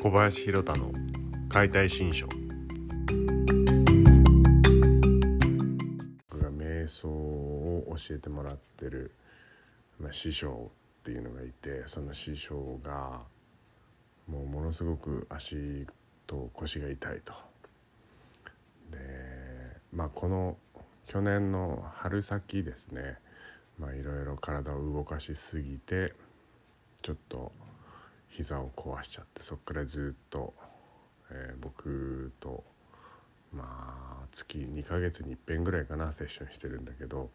小林弘太の解体新書僕が瞑想を教えてもらってる、まあ、師匠っていうのがいてその師匠がもうものすごく足と腰が痛いと。でまあこの去年の春先ですねいろいろ体を動かしすぎてちょっと膝を壊しちゃってそっからずっと、えー、僕とまあ月2ヶ月にいっぺんぐらいかなセッションしてるんだけど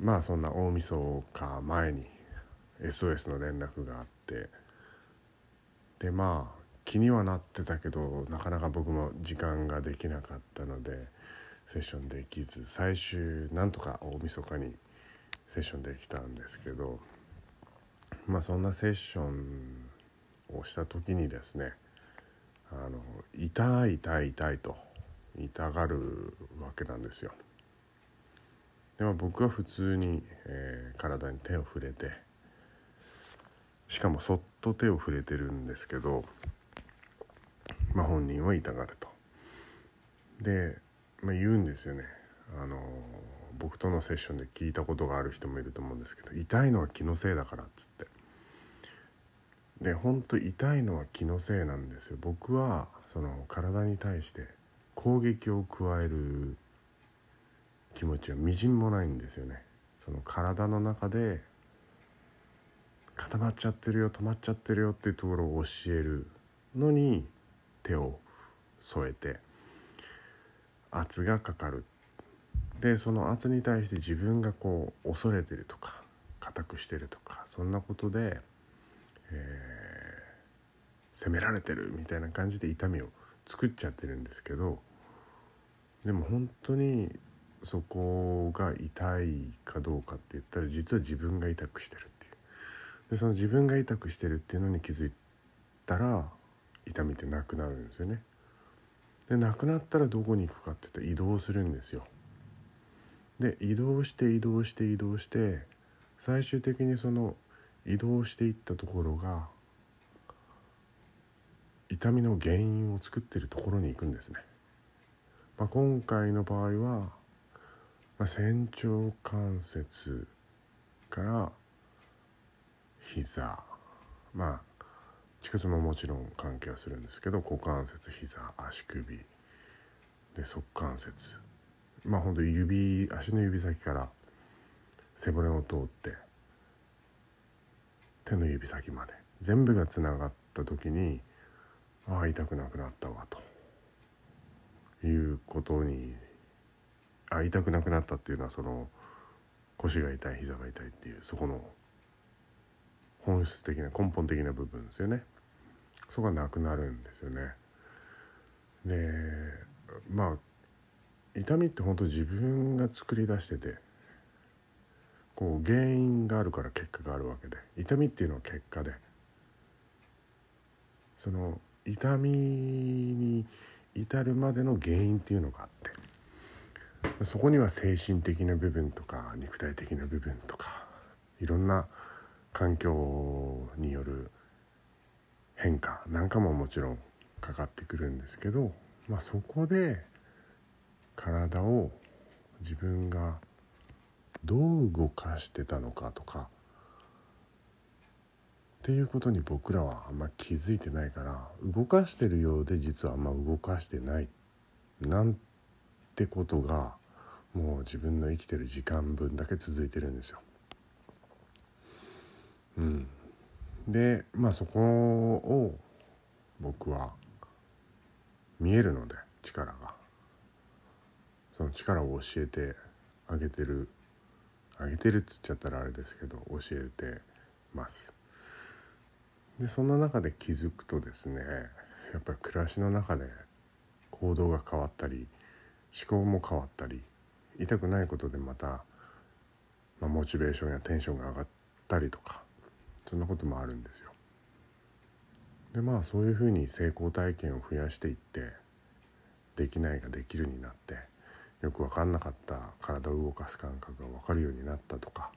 まあそんな大晦日前に SOS の連絡があってでまあ気にはなってたけどなかなか僕も時間ができなかったのでセッションできず最終なんとか大晦日にセッションできたんですけどまあそんなセッションをした時にですねあの痛い痛い痛いと痛がるわけなんですよ。でも僕は普通に、えー、体に手を触れてしかもそっと手を触れてるんですけど、まあ、本人は痛がると。で、まあ、言うんですよね。あの僕とのセッションで聞いたことがある人もいると思うんですけど痛いのは気のせいだからっつって。で本当痛いのは気のせいなんですよ。僕はその体に対して攻撃を加える気持ちはみじんもないんですよね。その体の中で固まっちゃってるよ止まっちゃってるよっていうところを教えるのに手を添えて圧がかかる。でその圧に対して自分がこう恐れてるとか硬くしてるとかそんなことで、えー、責められてるみたいな感じで痛みを作っちゃってるんですけどでも本当にそこが痛いかどうかって言ったら実は自分が痛くしてるっていう。でその自分が痛くしてるっていうのに気づいたら痛みってなくなるんですよね。でなくなったらどこに行くかって言ったら移動するんですよ。で移動して移動して移動して最終的にその移動していったところが痛みの原因を作ってるところに行くんですね。まあ、今回の場合は、まあ、仙腸関節から膝。まあ近くももちろん関係はするんですけど股関節膝足首。で側関節。まあ本当指足の指先から背骨を通って手の指先まで全部がつながった時にああ痛くなくなったわと。いうことにあ痛くなくなったっていうのはその腰が痛い膝が痛いっていうそこの本質的な根本的な部分ですよね。そこがなくなるんですよね。でまあ痛みって本当自分が作り出しててこう原因があるから結果があるわけで痛みっていうのは結果でその痛みに至るまでの原因っていうのがあってそこには精神的な部分とか肉体的な部分とかいろんな環境による変化なんかももちろんかかってくるんですけど、まあ、そこで体を自分がどう動かしてたのかとかっていうことに僕らはあんま気づいてないから動かしてるようで実はあんま動かしてないなんてことがもう自分の生きてる時間分だけ続いてるんですよ。うん、でまあそこを僕は見えるので力がその力を教えてあげてるあげてるっつっちゃったらあれですけど教えてます。でそんな中で気づくとですねやっぱり暮らしの中で行動が変わったり思考も変わったり痛くないことでまた、まあ、モチベーションやテンションが上がったりとかそんなこともあるんですよ。でまあそういうふうに成功体験を増やしていってできないができるになってよく分かんなかった体を動かす感覚が分かるようになったとか。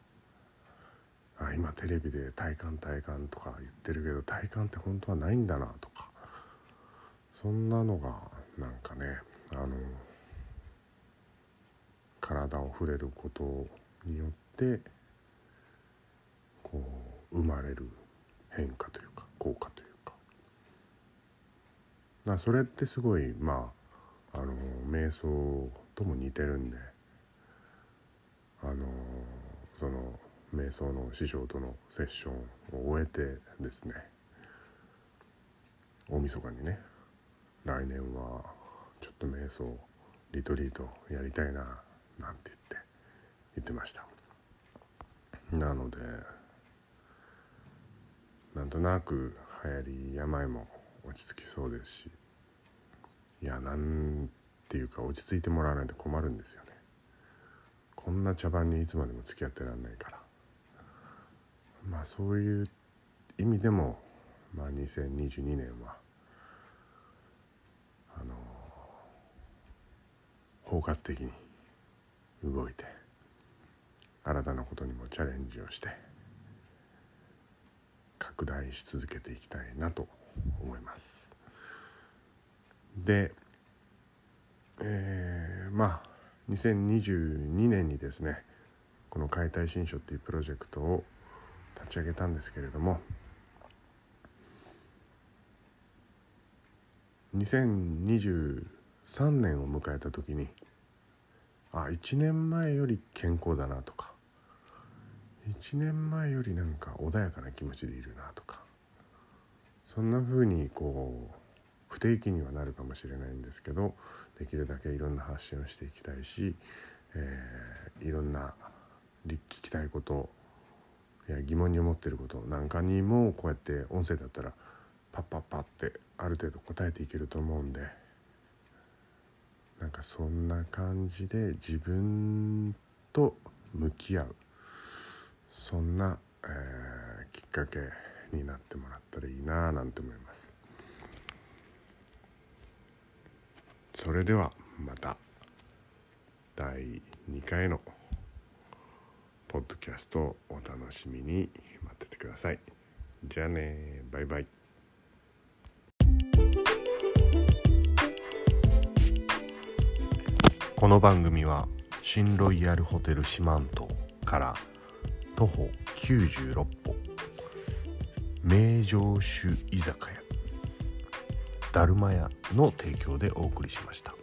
あ今テレビで体感体感とか言ってるけど体感って本当はないんだなとか。そんなのがなんかねあの体を触れることによってこう生まれる変化というか効果というか。だそれってすごいまああの瞑想とも似てるんであのその瞑想の師匠とのセッションを終えてですね大晦日にね来年はちょっと瞑想リトリートやりたいななんて言って言ってました。なのでなんとなく流行り病も落ち着きそうですしいやなんていうか落ち着いてもらわないと困るんですよねこんな茶番にいつまでも付き合ってらんないからまあそういう意味でも、まあ、2022年はあの包括的に動いて新たなことにもチャレンジをして拡大し続けていきたいなと思います。で、えー、まあ2022年にですねこの「解体新書」っていうプロジェクトを立ち上げたんですけれども2023年を迎えた時にあ1年前より健康だなとか1年前よりなんか穏やかな気持ちでいるなとかそんな風にこう不定期にはなるかもしれないんですけどできるだけいろんな発信をしていきたいし、えー、いろんな聞きたいことや疑問に思ってることなんかにもこうやって音声だったらパッパッパってある程度答えていけると思うんでなんかそんな感じで自分と向き合うそんな、えー、きっかけになってもらったらいいななんて思います。それではまた第2回のポッドキャストをお楽しみに待っててください。じゃあねバイバイ。この番組は新ロイヤルホテル四万十から徒歩96歩名城酒居酒屋だるま屋の提供でお送りしました。